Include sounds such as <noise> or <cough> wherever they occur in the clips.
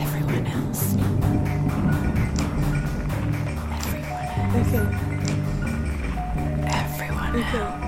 Everyone else. Everyone else. Everyone else.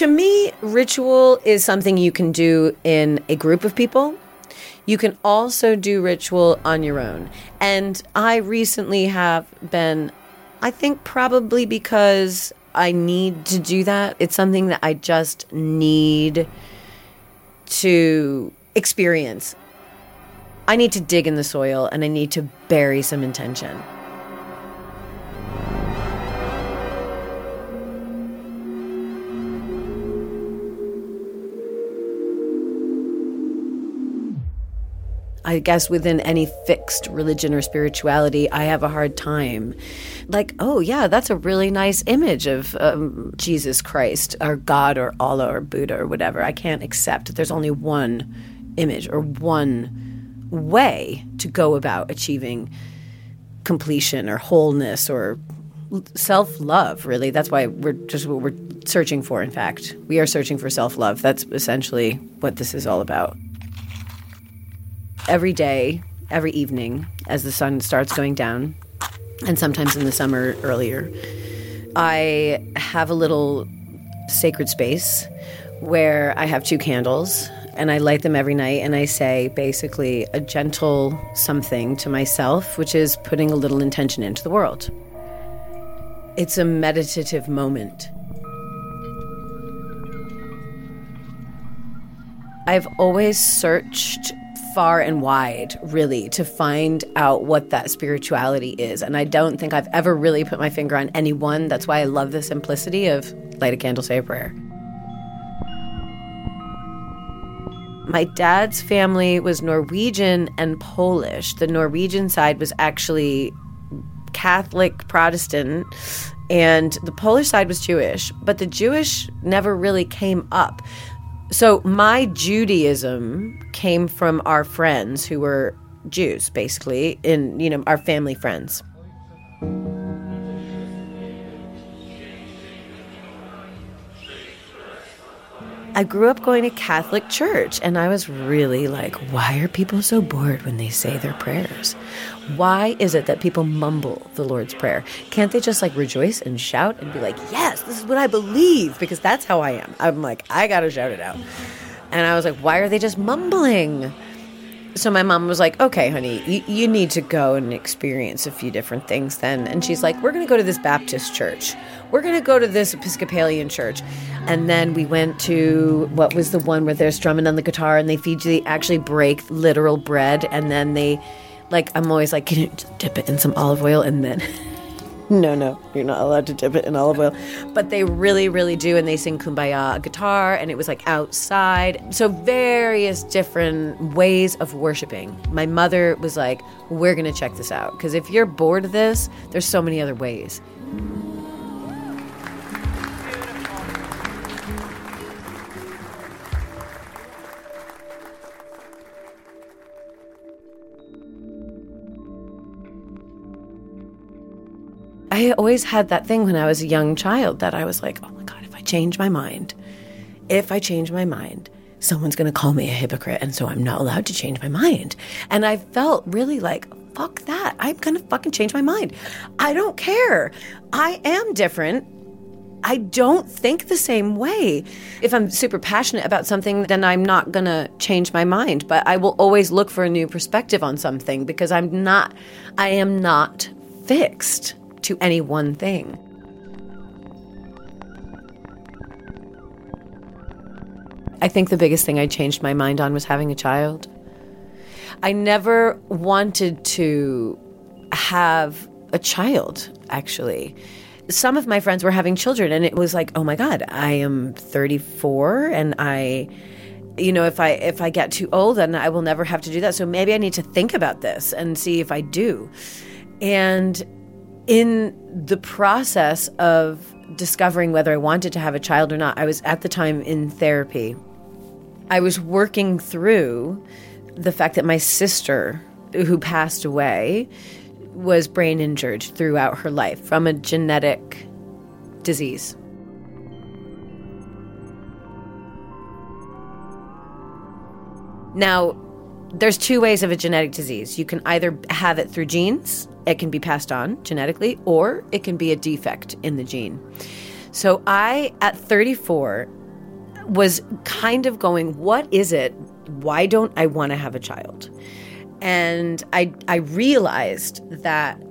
To me, ritual is something you can do in a group of people. You can also do ritual on your own. And I recently have been, I think probably because I need to do that. It's something that I just need to experience. I need to dig in the soil and I need to bury some intention. I guess within any fixed religion or spirituality, I have a hard time. Like, oh, yeah, that's a really nice image of um, Jesus Christ or God or Allah or Buddha or whatever. I can't accept that there's only one image or one way to go about achieving completion or wholeness or self love, really. That's why we're just what we're searching for, in fact. We are searching for self love. That's essentially what this is all about every day, every evening, as the sun starts going down, and sometimes in the summer earlier, I have a little sacred space where I have two candles and I light them every night and I say basically a gentle something to myself, which is putting a little intention into the world. It's a meditative moment. I've always searched far and wide, really, to find out what that spirituality is. And I don't think I've ever really put my finger on any one. That's why I love the simplicity of light a candle, say a prayer. My dad's family was Norwegian and Polish. The Norwegian side was actually Catholic Protestant, and the Polish side was Jewish, but the Jewish never really came up. So my Judaism came from our friends who were Jews, basically, in you know our family friends. I grew up going to Catholic church and I was really like, why are people so bored when they say their prayers? Why is it that people mumble the Lord's Prayer? Can't they just like rejoice and shout and be like, yes, this is what I believe? Because that's how I am. I'm like, I gotta shout it out. And I was like, why are they just mumbling? So my mom was like, okay, honey, you, you need to go and experience a few different things then. And she's like, we're going to go to this Baptist church. We're going to go to this Episcopalian church. And then we went to what was the one where they're strumming on the guitar and they feed you, they actually break literal bread. And then they, like, I'm always like, can you dip it in some olive oil? And then. <laughs> No, no, you're not allowed to dip it in olive oil. But they really, really do. And they sing Kumbaya guitar, and it was like outside. So, various different ways of worshiping. My mother was like, We're going to check this out. Because if you're bored of this, there's so many other ways. I always had that thing when I was a young child that I was like, oh my God, if I change my mind, if I change my mind, someone's going to call me a hypocrite. And so I'm not allowed to change my mind. And I felt really like, fuck that. I'm going to fucking change my mind. I don't care. I am different. I don't think the same way. If I'm super passionate about something, then I'm not going to change my mind, but I will always look for a new perspective on something because I'm not I am not fixed to any one thing. I think the biggest thing I changed my mind on was having a child. I never wanted to have a child, actually. Some of my friends were having children, and it was like, oh my God, I am 34 and I you know if i if i get too old then i will never have to do that so maybe i need to think about this and see if i do and in the process of discovering whether i wanted to have a child or not i was at the time in therapy i was working through the fact that my sister who passed away was brain injured throughout her life from a genetic disease Now, there's two ways of a genetic disease. You can either have it through genes, it can be passed on genetically, or it can be a defect in the gene. So I, at 34, was kind of going, what is it? Why don't I want to have a child? And I, I realized that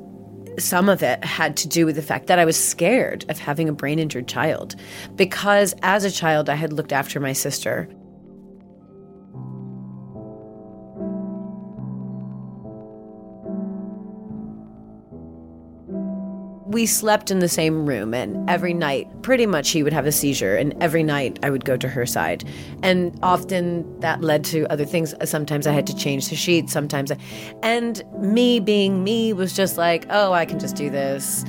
some of it had to do with the fact that I was scared of having a brain injured child because as a child I had looked after my sister we slept in the same room and every night pretty much he would have a seizure and every night i would go to her side. And often that led to other things. Sometimes i had to change the sheets sometimes I, and me being me was just like oh i can just do this.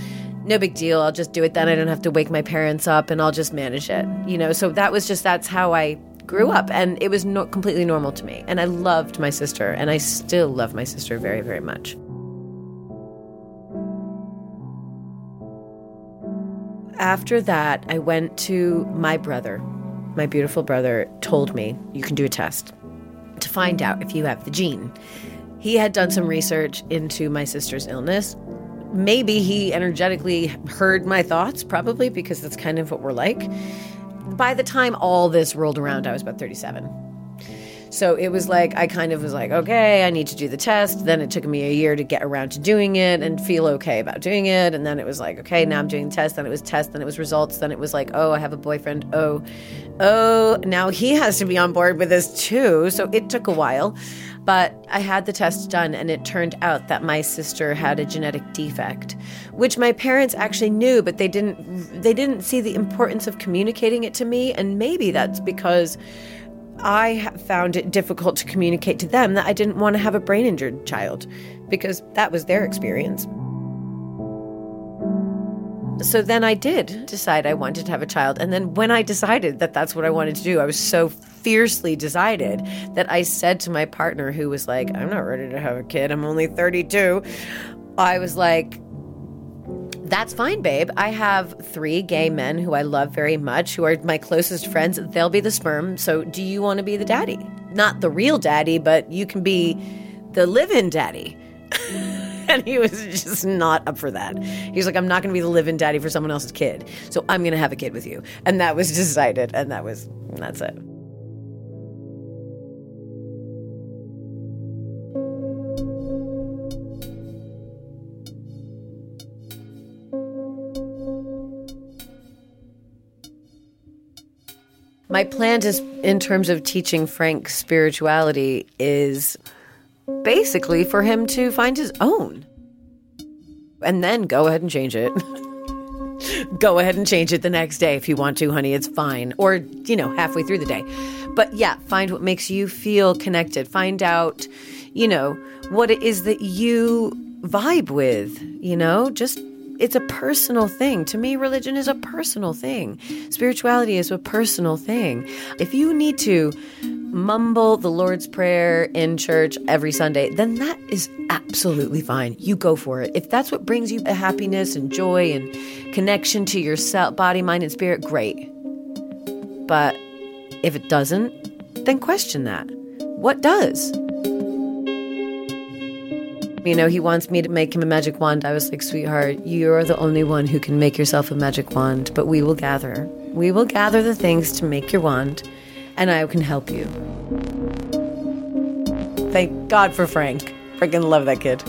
No big deal. I'll just do it then. I don't have to wake my parents up and i'll just manage it you know? So that was just that's how i grew up and it was completely normal to me. And i loved my sister and i still love my sister very very much after that, I went to my brother. My beautiful brother told me, You can do a test to find out if you have the gene. He had done some research into my sister's illness. Maybe he energetically heard my thoughts, probably because that's kind of what we're like. By the time all this rolled around, I was about 37. So it was like, I kind of was like, okay, I need to do the test. Then it took me a year to get around to doing it and feel okay about doing it. And then it was like, okay, now I'm doing the test. Then it was test. Then it was results. Then it was like, oh, I have a boyfriend. Oh, oh, now he has to be on board with this too. So it took a while. But I had the test done, and it turned out that my sister had a genetic defect, which my parents actually knew, but they didn't. They didn't see the importance of communicating it to me, and maybe that's because I found it difficult to communicate to them that I didn't want to have a brain injured child because that was their experience. So then I did decide I wanted to have a child. And then when I decided that that's what I wanted to do, I was so fiercely decided that I said to my partner, who was like, I'm not ready to have a kid, I'm only 32. I was like, that's fine, babe. I have three gay men who I love very much, who are my closest friends. They'll be the sperm. So, do you want to be the daddy? Not the real daddy, but you can be the live in daddy. <laughs> and he was just not up for that. He's like, I'm not going to be the live in daddy for someone else's kid. So, I'm going to have a kid with you. And that was <laughs> decided. And that was, that's it. My plan is, in terms of teaching Frank spirituality, is basically for him to find his own. And then go ahead and change it. <laughs> go ahead and change it the next day if you want to, honey. It's fine. Or, you know, halfway through the day. But yeah, find what makes you feel connected. Find out, you know, what it is that you vibe with, you know, just it's a personal thing. To me, religion is a personal thing. Spirituality is a personal thing. If you need to mumble the Lord's Prayer in church every Sunday, then that is absolutely fine. You go for it. If that's what brings you happiness and joy and connection to yourself, body, mind, and spirit, great. But if it doesn't, then question that. What does? You know, he wants me to make him a magic wand. I was like, sweetheart, you're the only one who can make yourself a magic wand, but we will gather. We will gather the things to make your wand, and I can help you. Thank God for Frank. Freaking love that kid.